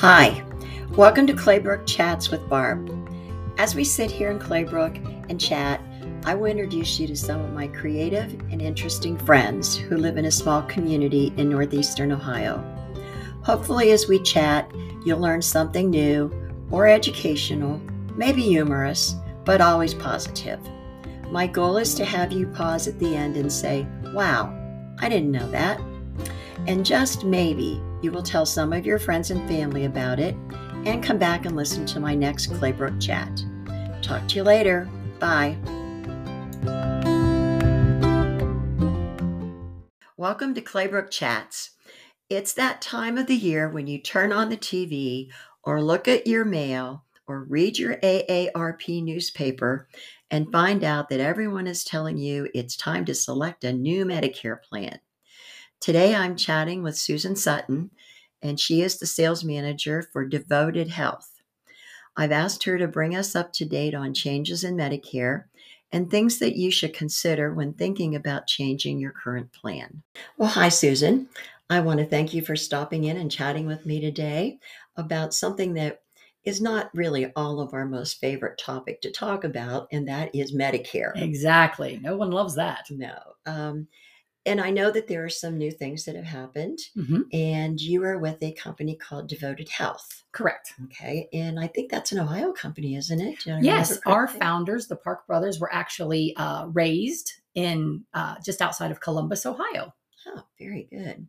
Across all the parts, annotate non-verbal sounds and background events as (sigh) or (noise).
Hi, welcome to Claybrook Chats with Barb. As we sit here in Claybrook and chat, I will introduce you to some of my creative and interesting friends who live in a small community in northeastern Ohio. Hopefully, as we chat, you'll learn something new or educational, maybe humorous, but always positive. My goal is to have you pause at the end and say, Wow, I didn't know that. And just maybe you will tell some of your friends and family about it and come back and listen to my next Claybrook chat. Talk to you later. Bye. Welcome to Claybrook Chats. It's that time of the year when you turn on the TV or look at your mail or read your AARP newspaper and find out that everyone is telling you it's time to select a new Medicare plan. Today I'm chatting with Susan Sutton, and she is the sales manager for Devoted Health. I've asked her to bring us up to date on changes in Medicare and things that you should consider when thinking about changing your current plan. Well, hi, Susan. I want to thank you for stopping in and chatting with me today about something that is not really all of our most favorite topic to talk about, and that is Medicare. Exactly. No one loves that. No. Um, and I know that there are some new things that have happened, Mhm. and you are with a company called Devoted Health. Correct. Okay. And I think that's an Ohio company, isn't it? Yes, our founders, the Park brothers, were actually uh, raised in uh, just outside of Columbus, Ohio. Oh, very good.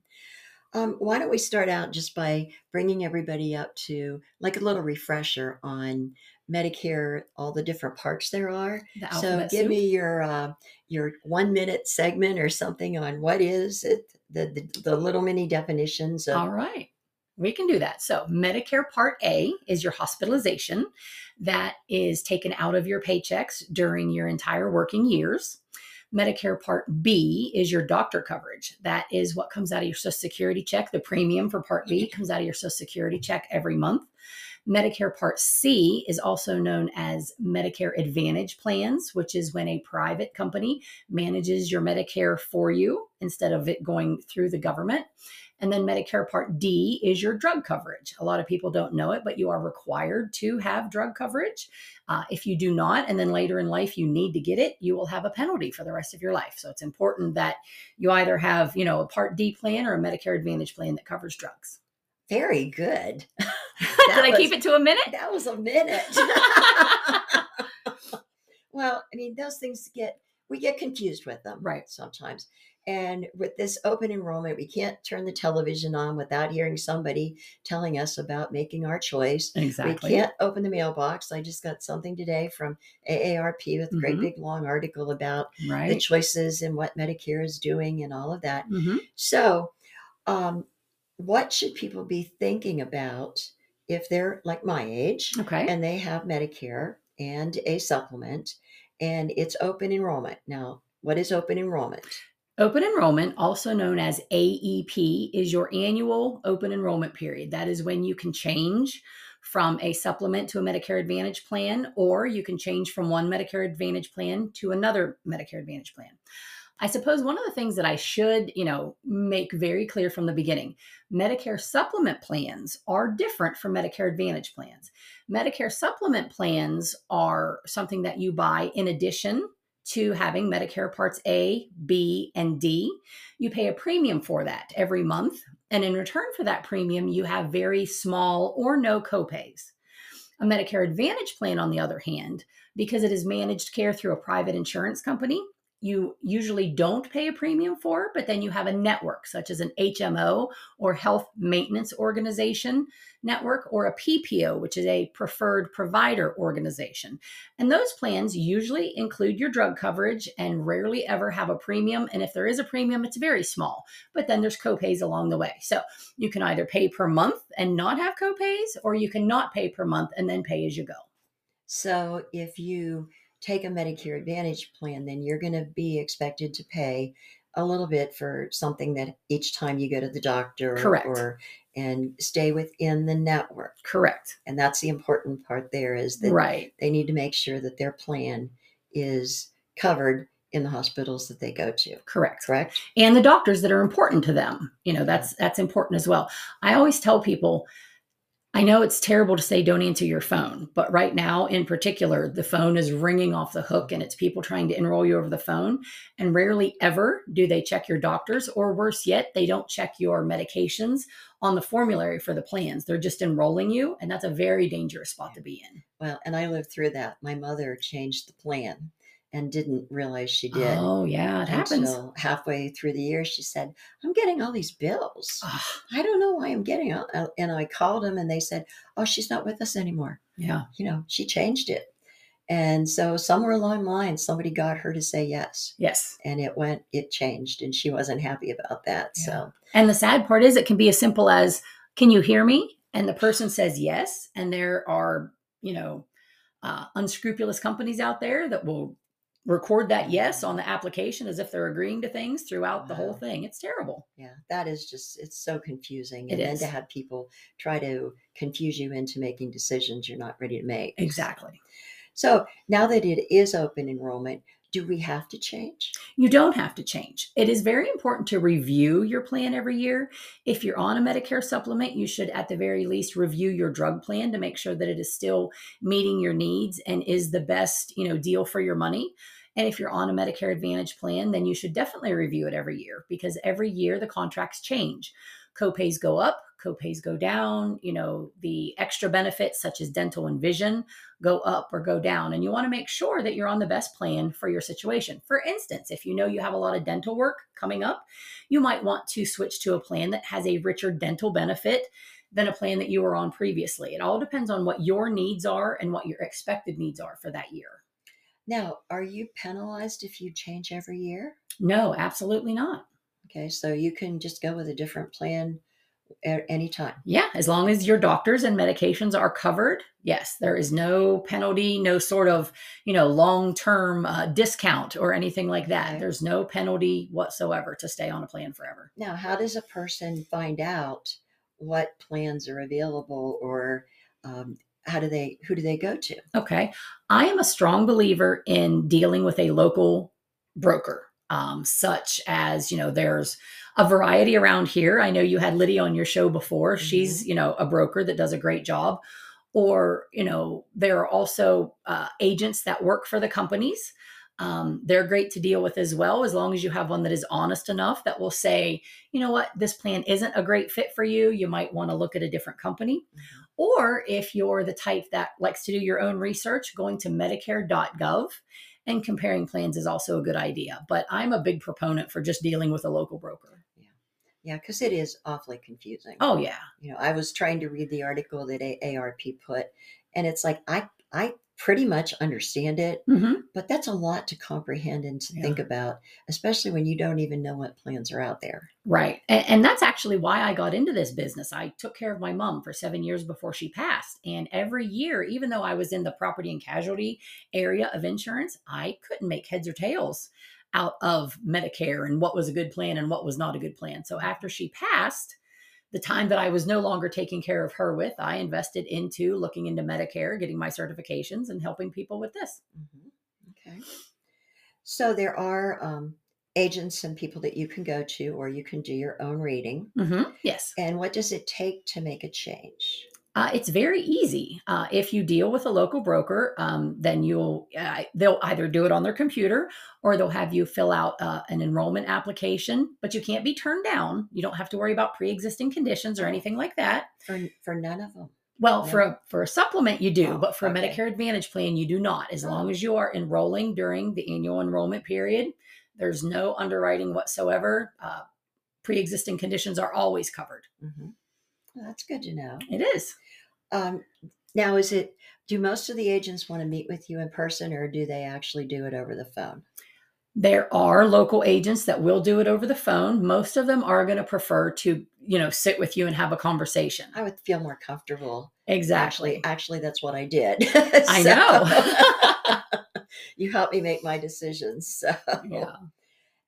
Um, why don't we start out just by bringing everybody up to like a little refresher on Medicare, all the different parts there are. The So give soup. me your uh, your one minute segment or something on what is it, the the, the little mini definitions of All right. We can do that. So, Medicare Part A is your hospitalization that is taken out of your paychecks during your entire working years. Medicare Part B is your doctor coverage. That is what comes out of your Social Security check. The premium for Part B comes out of your Social Security check every month. Medicare Part C is also known as Medicare Advantage plans, which is when a private company manages your Medicare for you instead of it going through the government. And then Medicare Part D is your drug coverage. A lot of people don't know it, but you are required to have drug coverage. Uh, if you do not, and then later in life you need to get it, you will have a penalty for the rest of your life. So it's important that you either have, you know, a Part D plan or a Medicare Advantage plan that covers drugs. Very good. (laughs) Did I keep it to a minute? That was a minute. (laughs) well, I mean, those things get we get confused with them, Right. Sometimes, and with this open enrollment, we can't turn the television on without hearing somebody telling us about making our choice. Exactly. We can't open the mailbox. I just got something today from AARP with a great Mhm. big long article about the choices and what Medicare is doing and all of that. Mhm. So, um, what should people be thinking about if they're like my age Okay. and they have Medicare and a supplement and it's open enrollment? Now, what is open enrollment? Open enrollment, also known as AEP, is your annual open enrollment period. That is when you can change from a supplement to a Medicare Advantage plan, or you can change from one Medicare Advantage plan to another Medicare Advantage plan. I suppose one of the things that I should, you know, make very clear from the beginning, Medicare supplement plans are different from Medicare Advantage plans. Medicare supplement plans are something that you buy in addition to having Medicare Parts A, B, and D. You pay a premium for that every month. And in return for that premium, you have very small or no copays. A Medicare Advantage plan, on the other hand, because it is managed care through a private insurance company, you usually don't pay a premium for, but then you have a network such as an HMO or health maintenance organization network or a PPO, which is a preferred provider organization. And those plans usually include your drug coverage and rarely ever have a premium. And if there is a premium, it's very small, but then there's copays along the way. So you can either pay per month and not have copays, or you can not pay per month and then pay as you go. So, if you take a Medicare Advantage plan, then you're going to be expected to pay a little bit for something that each time you go to the doctor Correct. or and stay within the network. Correct. And that's the important part there is that Right. they need to make sure that their plan is covered in the hospitals that they go to. Correct. Correct? and the doctors that are important to them you know that's that's important as well i always tell people I know it's terrible to say don't answer your phone, but right now, in particular, the phone is ringing off the hook and it's people trying to enroll you over the phone. And rarely ever do they check your doctors, or worse yet, they don't check your medications on the formulary for the plans. They're just enrolling you, and that's a very dangerous spot to be in. Well, and I lived through that. My mother changed the plan and didn't realize she did. Oh, yeah, it happens. Until halfway through the year, she said, I'm getting all these bills. Ugh, I don't know why I'm getting all. uh," And I called them and they said, Oh, she's not with us anymore. yeah. You know, she changed it. And so somewhere along the line, somebody got her to say yes. Yes. And it went, it changed. And she wasn't happy about that. Yeah. So, And the sad part is, it can be as simple as, "Can you hear me?" And the person says yes, and there are, you know, uh, unscrupulous companies out there that will record that yes on the application as if they're agreeing to things throughout the whole thing. It's terrible. yeah, that is just, it's so confusing. It And then to have people try to confuse you into making decisions you're not ready to make. Exactly. So now that it is open enrollment, do we have to change? You don't have to change. It is very important to review your plan every year. If you're on a Medicare supplement, you should at the very least review your drug plan to make sure that it is still meeting your needs and is the best, you know, deal for your money. And if you're on a Medicare Advantage plan, then you should definitely review it every year because every year the contracts change. Copays go up, copays go down, you know, the extra benefits such as dental and vision go up or go down. And you want to make sure that you're on the best plan for your situation. For instance, if you know you have a lot of dental work coming up, you might want to switch to a plan that has a richer dental benefit than a plan that you were on previously. It all depends on what your needs are and what your expected needs are for that year. Now, are you penalized if you change every year? No, absolutely not. Okay, so you can just go with a different plan at any time. Yeah, as long as your doctors and medications are covered, yes, there is no penalty, no sort of, you know, long-term uh, discount or anything like that. Okay. There's no penalty whatsoever to stay on a plan forever. Now, how does a person find out what plans are available or um, how do they, who do they go to? Okay. I am a strong believer in dealing with a local broker, um, such as, you know, there's a variety around here. I know you had Lydia on your show before. She's, you know, a broker that does a great job. Or, you know, there are also uh, agents that work for the companies. Um, they're great to deal with as well, as long as you have one that is honest enough that will say, you know what, this plan isn't a great fit for you. You might want to look at a different company. Or if you're the type that likes to do your own research, going to medicare.gov and comparing plans is also a good idea. But I'm a big proponent for just dealing with a local broker. Yeah, Yeah, because it is awfully confusing. Oh, yeah. You know, I was trying to read the article that AARP put, and it's like I I pretty much understand it, hmm but that's a lot to comprehend and to Yeah. think about, especially when you don't even know what plans are out there. Right. And, and that's actually why I got into this business. I took care of my mom for seven years before she passed. And every year, even though I was in the property and casualty area of insurance, I couldn't make heads or tails out of Medicare and what was a good plan and what was not a good plan. So after she passed, the time that I was no longer taking care of her with, I invested into looking into Medicare, getting my certifications, and helping people with this. Mhm. Okay. So there are um, agents and people that you can go to, or you can do your own reading. hmm Yes. And what does it take to make a change? Uh, it's very easy. Uh, if you deal with a local broker, um, then you'll uh, they'll either do it on their computer or they'll have you fill out uh, an enrollment application. But you can't be turned down. You don't have to worry about pre-existing conditions or anything like that. For for none of them. Well, No. for a for a supplement you do, Oh, but for a. Medicare Advantage plan you do not. As Oh. long as you are enrolling during the annual enrollment period, there's no underwriting whatsoever. Uh, pre-existing conditions are always covered. hmm Well, that's good to know. It is. Um, now, is it? Do most of the agents want to meet with you in person, or do they actually do it over the phone? There are local agents that will do it over the phone. Most of them are going to prefer to, you know, sit with you and have a conversation. I would feel more comfortable. Exactly. Actually, actually, that's what I did. (laughs) I know. (laughs) you helped me make my decisions. So. yeah.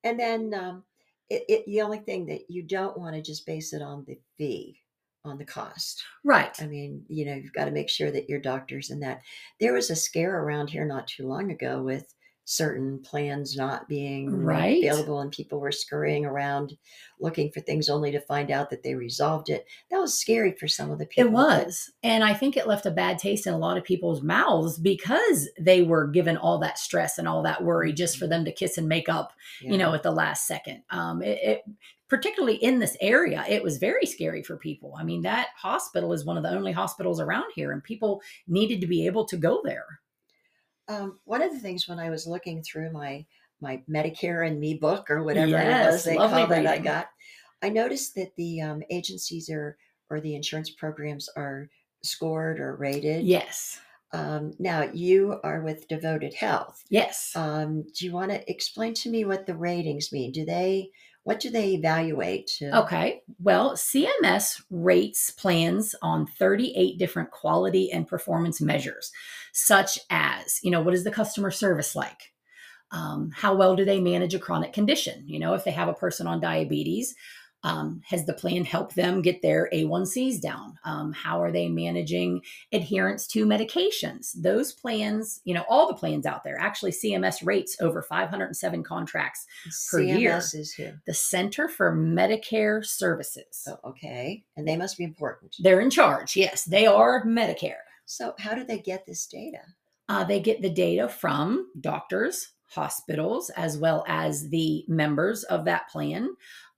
And then um, it, it, the only thing that you don't want to just base it on the fee, on the cost. Right. I mean, you know, you've got to make sure that your doctors and that. There was a scare around here not too long ago with certain plans not being Right. available and people were scurrying around looking for things only to find out that they resolved it. That was scary for some of the people. It was. And I think it left a bad taste in a lot of people's mouths because they were given all that stress and all that worry just for them to kiss and make up, Yeah. you know, at the last second. Um, it, it, particularly in this area, it was very scary for people. I mean, that hospital is one of the only hospitals around here, and people needed to be able to go there. Um, one of the things when I was looking through my my Medicare and Me book or whatever it was they called it, I got, I noticed that the um, agencies are or the insurance programs are scored or rated. Yes. Um, now you are with Devoted Health. Yes. Um, do you want to explain to me what the ratings mean? Do they what do they evaluate? Okay. Well, CMS rates plans on 38 different quality and performance measures, such as, you know, what is the customer service like? Um, how well do they manage a chronic condition? You know, if they have a person on diabetes, um, has the plan helped them get their A1Cs down? Um, how are they managing adherence to medications? Those plans, you know, all the plans out there. Actually, CMS rates over 507 contracts. per CMS year. is who? The Center for Medicare Services. Oh, okay, and they must be important. They're in charge. Yes, they are Medicare. So how do they get this data? Uh, they get the data from doctors, hospitals, as well as the members of that plan,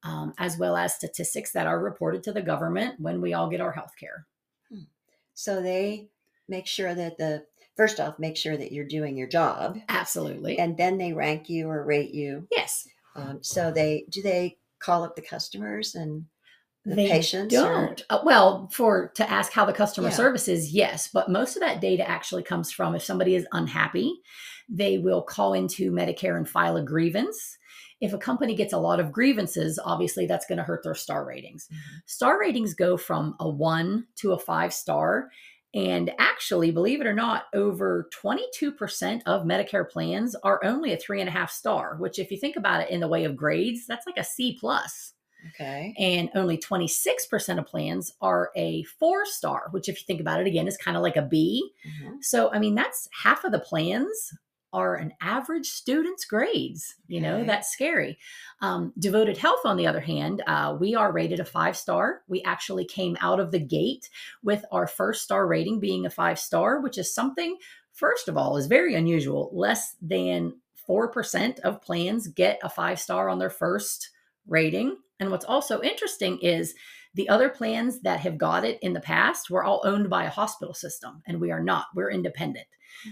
um, as well as statistics that are reported to the government when we all get our health care. So they make sure that the first off make sure that you're doing your job, Absolutely. and then they rank you or rate you. yes. Um, so they do they call up the customers and the They patients? Don't. Uh, well, for to ask how the customer Yeah. service is, yes, but most of that data actually comes from if somebody is unhappy, they will call into Medicare and file a grievance. If a company gets a lot of grievances, obviously that's going to hurt their star ratings. Mhm. Star ratings go from a one to a five star. And actually, believe it or not, over 22% of Medicare plans are only a three and a half star, which, if you think about it in the way of grades, that's like a C plus Okay. and only 26% of plans are a four star, which, if you think about it again, is kind of like a B. Mhm. So, I mean, that's half of the plans are an average student's grades. You know, that's scary. Um, Devoted Health, on the other hand, uh, we are rated a five star. We actually came out of the gate with our first star rating being a five star, which is something, first of all, is very unusual. Less than 4% of plans get a five star on their first rating. And what's also interesting is the other plans that have got it in the past were all owned by a hospital system, and we are not. We're independent.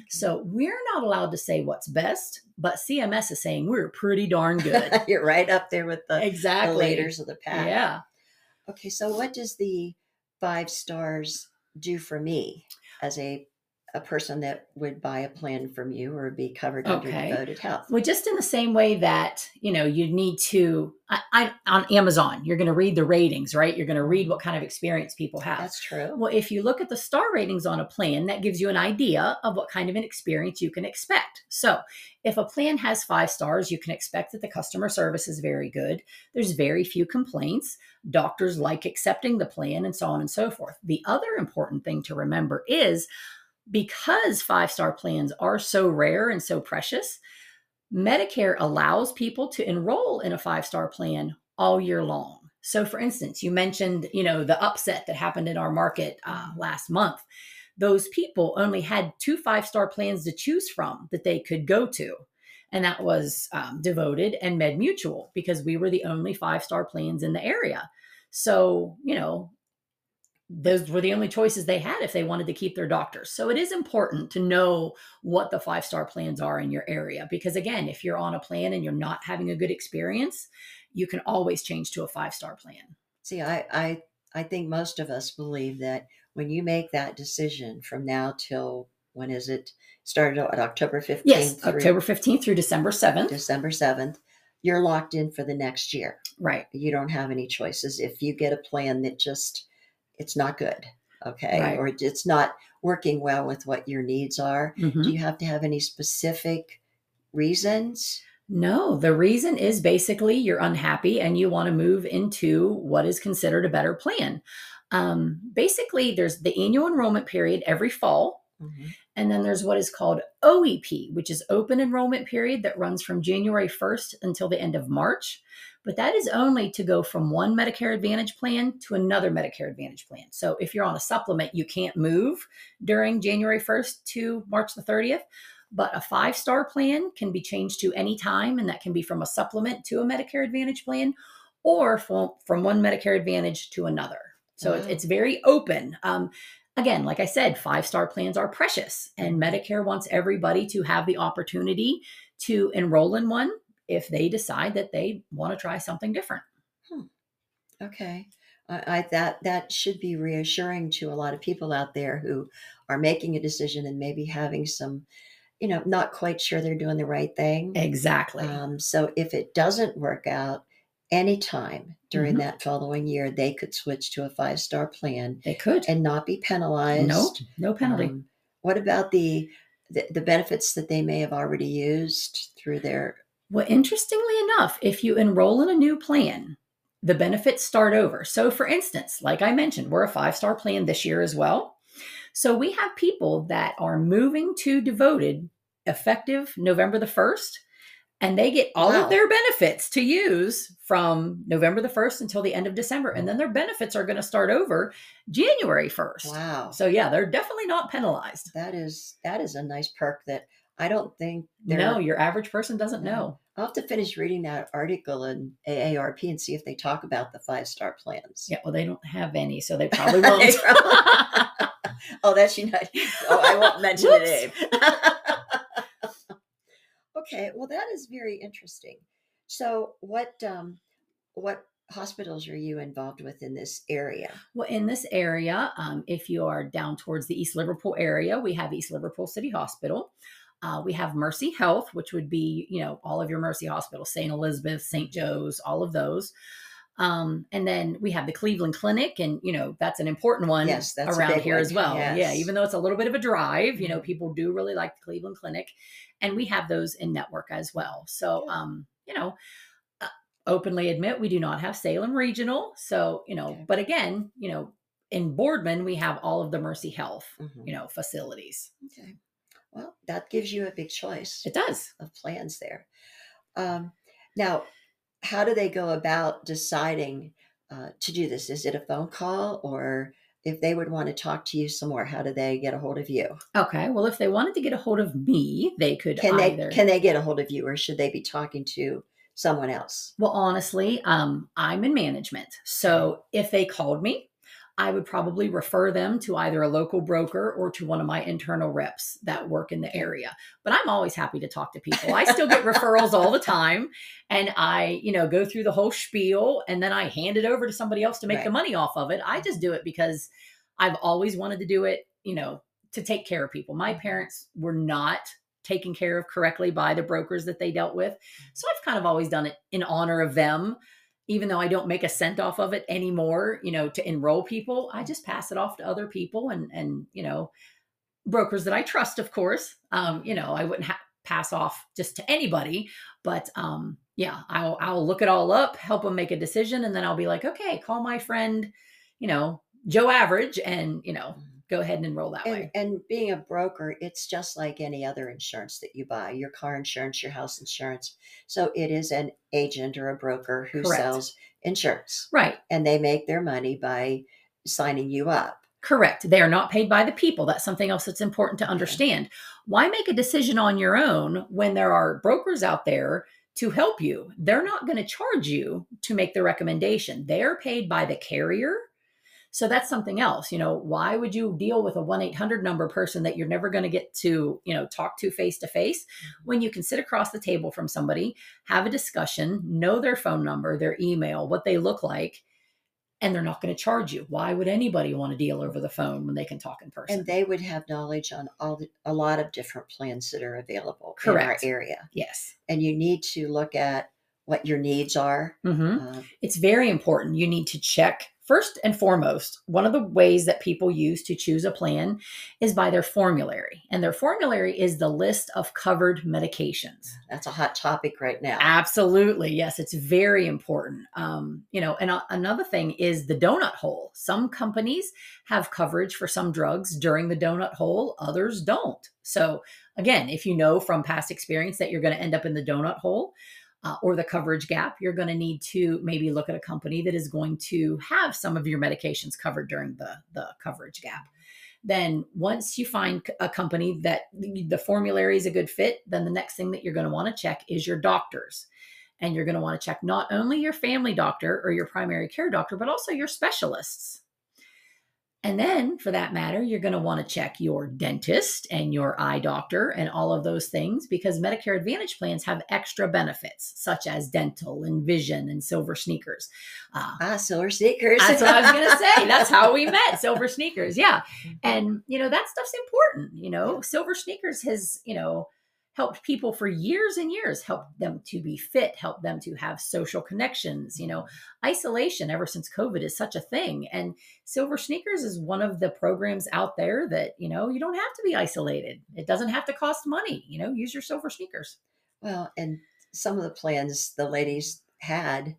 So we're not allowed to say what's best, but CMS is saying we're pretty darn (laughs) good. you're right up there with the, the leaders of the pack. Yeah. Okay. So what does the five stars do for me as a a person that would buy a plan from you or be covered under Okay. devoted health? Well, just in the same way that you know you need to, I, I on Amazon, you're going to read the ratings, right? You're going to read what kind of experience people have. That's true. Well, if you look at the star ratings on a plan, that gives you an idea of what kind of an experience you can expect. So, if a plan has five stars, you can expect that the customer service is very good. There's very few complaints. Doctors like accepting the plan, and so on and so forth. The other important thing to remember is because five star plans are so rare and so precious, Medicare allows people to enroll in a five star plan all year long. So, for instance, you mentioned, you know, the upset that happened in our market uh, last month. Those people only had two five star plans to choose from that they could go to, and that was um, Devoted and Med Mutual because we were the only five star plans in the area. So, you know, those were the only choices they had if they wanted to keep their doctors. So it is important to know what the five star plans are in your area because, again, if you're on a plan and you're not having a good experience, you can always change to a five star plan. See, I, I I think most of us believe that when you make that decision from now till when is it started at October 15th Yes, October 15th through December 7th. December 7th, you're locked in for the next year. Right. You don't have any choices. If you get a plan that just it's not good, okay, Right. or it's not working well with what your needs are, Mhm. do you have to have any specific reasons? No, the reason is basically you're unhappy and you want to move into what is considered a better plan. Um, basically, there's the annual enrollment period every fall. Mhm. And then there's what is called OEP, which is open enrollment period that runs from January 1st until the end of March. But that is only to go from one Medicare Advantage plan to another Medicare Advantage plan. So if you're on a supplement, you can't move during January 1st to March the 30th. But a five star plan can be changed to any time, and that can be from a supplement to a Medicare Advantage plan or from, from one Medicare Advantage to another. So wow. it's very open. Um, again, like I said, five star plans are precious, and Medicare wants everybody to have the opportunity to enroll in one if they decide that they want to try something different. Hmm. Okay. I, I, that that should be reassuring to a lot of people out there who are making a decision and maybe having some, you know, not quite sure they're doing the right thing. Exactly. Um, so if it doesn't work out, anytime during mm-hmm. that following year, they could switch to a five star plan. They could. And not be penalized. No, no penalty. Um, what about the, the, the benefits that they may have already used through their. Well, interestingly enough, if you enroll in a new plan, the benefits start over. So, for instance, like I mentioned, we're a five star plan this year as well. So, we have people that are moving to devoted effective November the 1st and they get all wow. of their benefits to use from November the 1st until the end of December. And then their benefits are going to start over January 1st. Wow. So yeah, they're definitely not penalized. That is that is a nice perk that I don't think No, your average person doesn't know. I'll have to finish reading that article in AARP and see if they talk about the five star plans. Yeah, well, they don't have any, so they (laughs) probably won't. (laughs) (laughs) oh, that's you know. Oh, I won't mention the name. Okay, well that is very interesting. So what um what hospitals are you involved with in this area? Well, in this area, um, if you are down towards the East Liverpool area, we have East Liverpool City Hospital. Uh, we have Mercy Health, which would be, you know, all of your Mercy hospitals, St. Elizabeth, St. Joe's, all of those. Um, and then we have the Cleveland Clinic, and you know that's an important one yes, around here one. as well. Yes. Yeah, even though it's a little bit of a drive, you know, mm-hmm. people do really like the Cleveland Clinic, and we have those in network as well. So, um, you know, uh, openly admit we do not have Salem Regional. So, you know, but again, you know, in Boardman we have all of the Mercy Health, mm-hmm. you know, facilities. Okay, well, that gives you a big choice. It does of plans there. Um, now how do they go about deciding uh, to do this? Is it a phone call or if they would want to talk to you some more, how do they get a hold of you? Okay. Well, if they wanted to get a hold of me, they could can either... they can they get a hold of you or should they be talking to someone else? Well, honestly, um, I'm in management. So if they called me, I would probably refer them to either a local broker or to one of my internal reps that work in the area. But I'm always happy to talk to people. I still get referrals all the time and I, you know, go through the whole spiel and then I hand it over to somebody else to make right. the money off of it. I just do it because I've always wanted to do it, you know, to take care of people. My mm-hmm. parents were not taken care of correctly by the brokers that they dealt with. Mm. So I've kind of always done it in honor of them even though I don't make a cent off of it anymore, you know, to enroll people, I just pass it off to other people and and you know, brokers that I trust, of course. Um, you know, I wouldn't ha- pass off just to anybody, but um, yeah, I'll I'll look it all up, help them make a decision, and then I'll be like, okay, call my friend, you know, Joe Average, and you know, go ahead and enroll that and, way. And being a broker, it's just like any other insurance that you buy your car insurance, your house insurance. So it is an agent or a broker who Correct. sells insurance. Right. And they make their money by signing you up. Correct. They are not paid by the people. That's something else that's important to understand. Okay. Why make a decision on your own when there are brokers out there to help you? They're not going to charge you to make the recommendation. They're paid by the carrier so that's something else. You know, why would you deal with a 1 800 number person that you're never going to get to, you know, talk to face to face when you can sit across the table from somebody, have a discussion, know their phone number, their email, what they look like, and they're not going to charge you. Why would anybody want to deal over the phone when they can talk in person? And they would have knowledge on all the, a lot of different plans that are available Correct. in our area. Yes. And you need to look at what your needs are. Mm-hmm. Uh, it's very important. You need to check first and foremost, one of the ways that people use to choose a plan is by their formulary. And their formulary is the list of covered medications. That's a hot topic right now. Absolutely. Yes, it's very important. Um, you know, and uh, another thing is the donut hole. Some companies have coverage for some drugs during the donut hole, others don't. So, again, if you know from past experience that you're going to end up in the donut hole, uh, or the coverage gap, you're going to need to maybe look at a company that is going to have some of your medications covered during the, the coverage gap. Then, once you find a company that the formulary is a good fit, then the next thing that you're going to want to check is your doctors. And you're going to want to check not only your family doctor or your primary care doctor, but also your specialists. And then, for that matter, you're going to want to check your dentist and your eye doctor and all of those things because Medicare Advantage plans have extra benefits such as dental and vision and silver sneakers. Uh, ah, silver sneakers. that's what I was going to say. That's how we met, (laughs) silver sneakers. Yeah. Mm-hmm. And, you know, that stuff's important. You know, silver sneakers has, you know, helped people for years and years helped them to be fit helped them to have social connections you know isolation ever since covid is such a thing. And silver sneakers is one of the programs out there that you know you don't have to be isolated. It doesn't have to cost money you know use your silver sneakers. Well and some of the plans the ladies had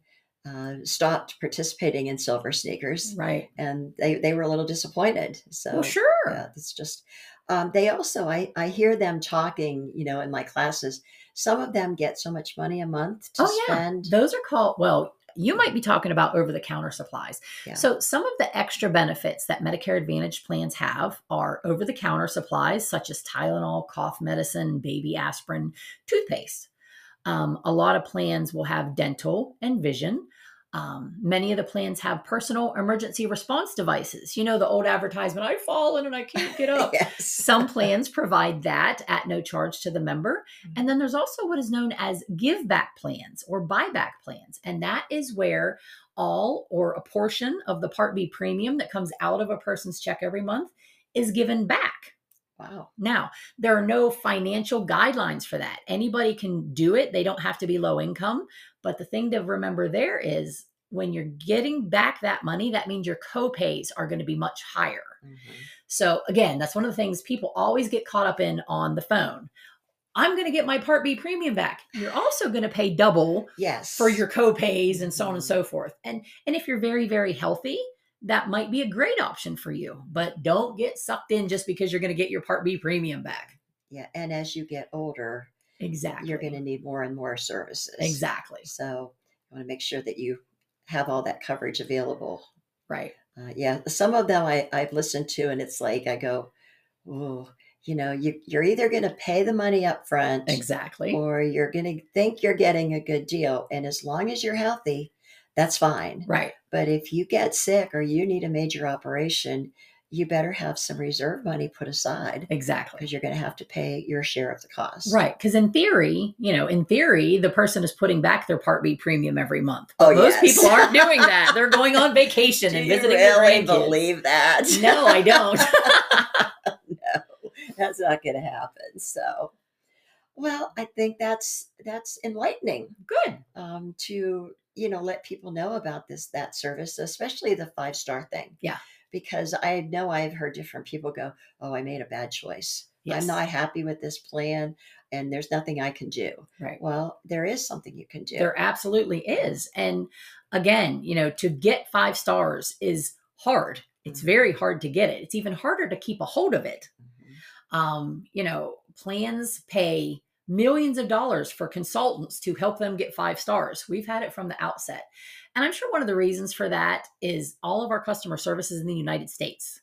uh, stopped participating in silver sneakers right. and they, they were a little disappointed. So well, sure. yeah, it's just um, they also I, I hear them talking you know in my classes some of them get so much money a month to oh, spend yeah. those are called well you might be talking about over the counter supplies. Yeah. So, some of the extra benefits that Medicare Advantage plans have are over the counter supplies such as Tylenol, cough medicine, baby aspirin, toothpaste. Um, a lot of plans will have dental and vision. Um, many of the plans have personal emergency response devices. You know, the old advertisement, I've fallen and I can't get (laughs) up. yes. Some (laughs) plans provide that at no charge to the member. Mm-hmm. And then there's also what is known as give back plans or buyback plans. And that is where all or a portion of the Part B premium that comes out of a person's check every month is given back. Wow. Now, there are no financial guidelines for that. Anybody can do it. They don't have to be low income. But the thing to remember there is when you're getting back that money, that means your copays are going to be much higher. Mm-hmm. So, again, that's one of the things people always get caught up in on the phone. I'm going to get my Part B premium back. You're also going to pay double yes. for your copays and so on and mm-hmm. so forth. And and if you're very very healthy, that might be a great option for you. But don't get sucked in just because you're going to get your Part B premium back. Yeah, and as you get older, exactly, you're going to need more and more services. Exactly. So you want to make sure that you have all that coverage available. Right. Uh, yeah, some of them I, I've listened to, and it's like I go, oh, you know, you, you're either going to pay the money up front, exactly, or you're going to think you're getting a good deal. And as long as you're healthy, that's fine. Right. But if you get sick or you need a major operation, you better have some reserve money put aside. Exactly. Because you're going to have to pay your share of the cost. Right. Because in theory, you know, in theory, the person is putting back their Part B premium every month. Oh, Most yes. people aren't doing (laughs) that. They're going on vacation and visiting really their grandkids. believe that? No, I don't. (laughs) (laughs) no, that's not going to happen. So, well, I think that's that's enlightening. Good. Um, to you know let people know about this that service, especially the five star thing. Yeah because I know I've heard different people go, Oh, I made a bad choice. Yes. I'm not happy with this plan and there's nothing I can do. Right. Well, there is something you can do. There absolutely is. And again, you know, to get five stars is hard. It's mm-hmm. very hard to get it. It's even harder to keep a hold of it. Mm-hmm. Um, you know, plans pay millions of dollars for consultants to help them get five stars. We've had it from the outset. And I'm sure one of the reasons for that is all of our customer services in the United States.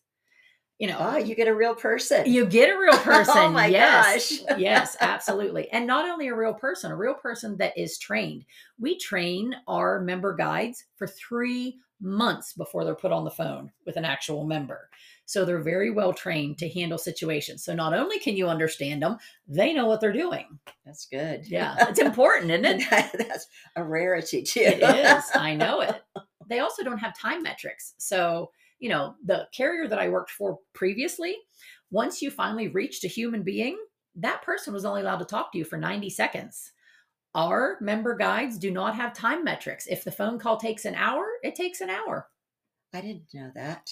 You know, oh, you get a real person. You get a real (laughs) oh person. oh my yes. gosh. (laughs) yes, absolutely. And not only a real person, a real person that is trained. We train our member guides for three months before they're put on the phone with an actual member. So they're very well trained to handle situations. So not only can you understand them, they know what they're doing. That's good. Yeah, (laughs) it's important, isn't it? That's a rarity too. it is. (laughs) I know it. They also don't have time metrics. So, you know, the carrier that I worked for previously, once you finally reached a human being, that person was only allowed to talk to you for 90 seconds. Our member guides do not have time metrics. If the phone call takes an hour, it takes an hour. I didn't know that.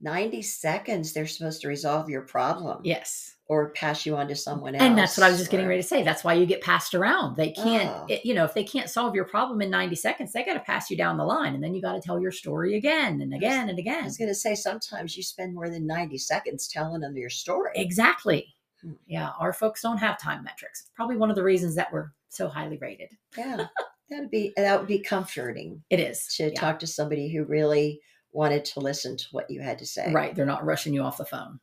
90 seconds, they're supposed to resolve your problem Yes. or pass you on to someone else. And that's what I was just getting ready to say. That's why you get passed around. They can't, Oh. it- you know, if they can't solve your problem in 90 seconds, they got to pass you down the line. And then you got to tell your story again and again and again. I was going to say, sometimes you spend more than 90 seconds telling them your story. Exactly. Hmm. Yeah. Our folks don't have time metrics. Probably one of the reasons that we're so highly rated. Yeah. (laughs) That'd be that would be comforting It is. to Yeah. talk to somebody who really wanted to listen to what you had to say. Right. They're not rushing you off the phone.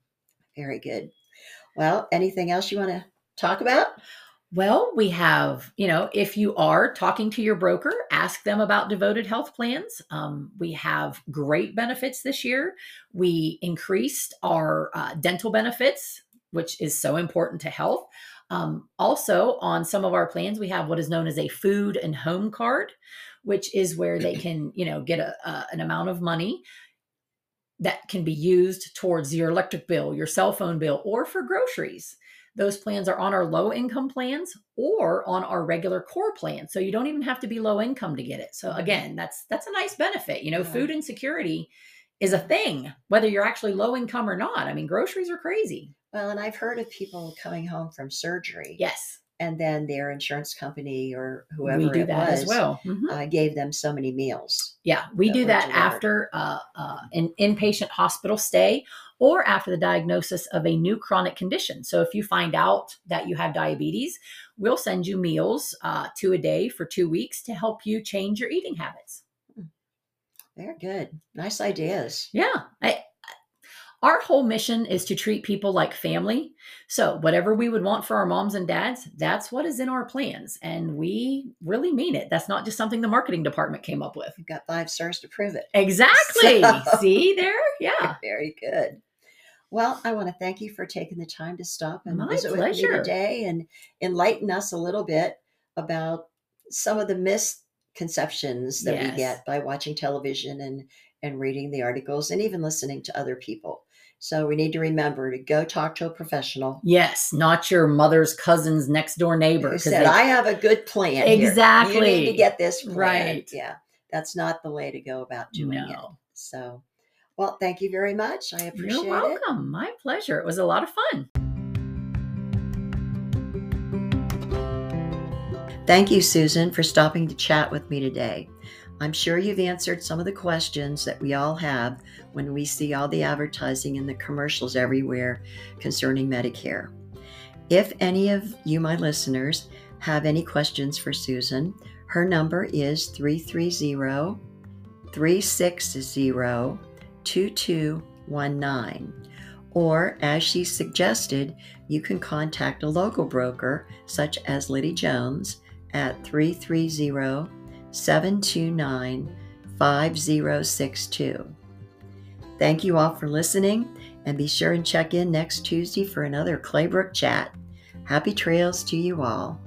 Very good. Well, anything else you want to talk about? Well, we have, you know, if you are talking to your broker, ask them about devoted health plans. Um, we have great benefits this year. We increased our uh, dental benefits, which is so important to health. Um, also, on some of our plans, we have what is known as a food and home card, which is where they (clears throat) can, you know, get a, a, an amount of money that can be used towards your electric bill, your cell phone bill, or for groceries. Those plans are on our low income plans or on our regular core plan. So you don't even have to be low income to get it. So again, that's that's a nice benefit. You know, Yeah. food insecurity is a thing, whether you're actually low income or not. I mean, groceries are crazy. Well, and I've heard of people coming home from surgery Yes, and then their insurance company or whoever we do it that was as well. Mhm. uh, gave them so many meals. Yeah, we that do that delivered. after uh, uh, an inpatient hospital stay or after the diagnosis of a new chronic condition. So if you find out that you have diabetes, we'll send you meals uh, two a day for two weeks to help you change your eating habits. Very good. Nice ideas. Yeah. I, our whole mission is to treat people like family. So, whatever we would want for our moms and dads, that's what is in our plans. And we really mean it. That's not just something the marketing department came up with. You've got five stars to prove it. Exactly. So- (laughs) See there? Yeah. (laughs) Very good. Well, I want to thank you for taking the time to stop and My visit with me today and enlighten us a little bit about some of the misconceptions that we get by watching television and and reading the articles and even listening to other people. So we need to remember to go talk to a professional Yes, not your mother's cousin's next door neighbor. who said, they- "I have a good plan. here. You need Exactly. to get this plan." Right. Yeah, that's not the way to go about doing it. no, So, well, thank you very much. I appreciate it. you're it. welcome. My pleasure. It was a lot of fun. Thank you, Susan, for stopping to chat with me today. I'm sure you've answered some of the questions that we all have when we see all the advertising and the commercials everywhere concerning Medicare. If any of you, my listeners, have any questions for Susan, her number is 330 360 2219. Or, as she suggested, you can contact a local broker such as Liddy Jones at 330 729 5062. Thank you all for listening, and be sure and check in next Tuesday for another Claybrook chat. Happy trails to you all.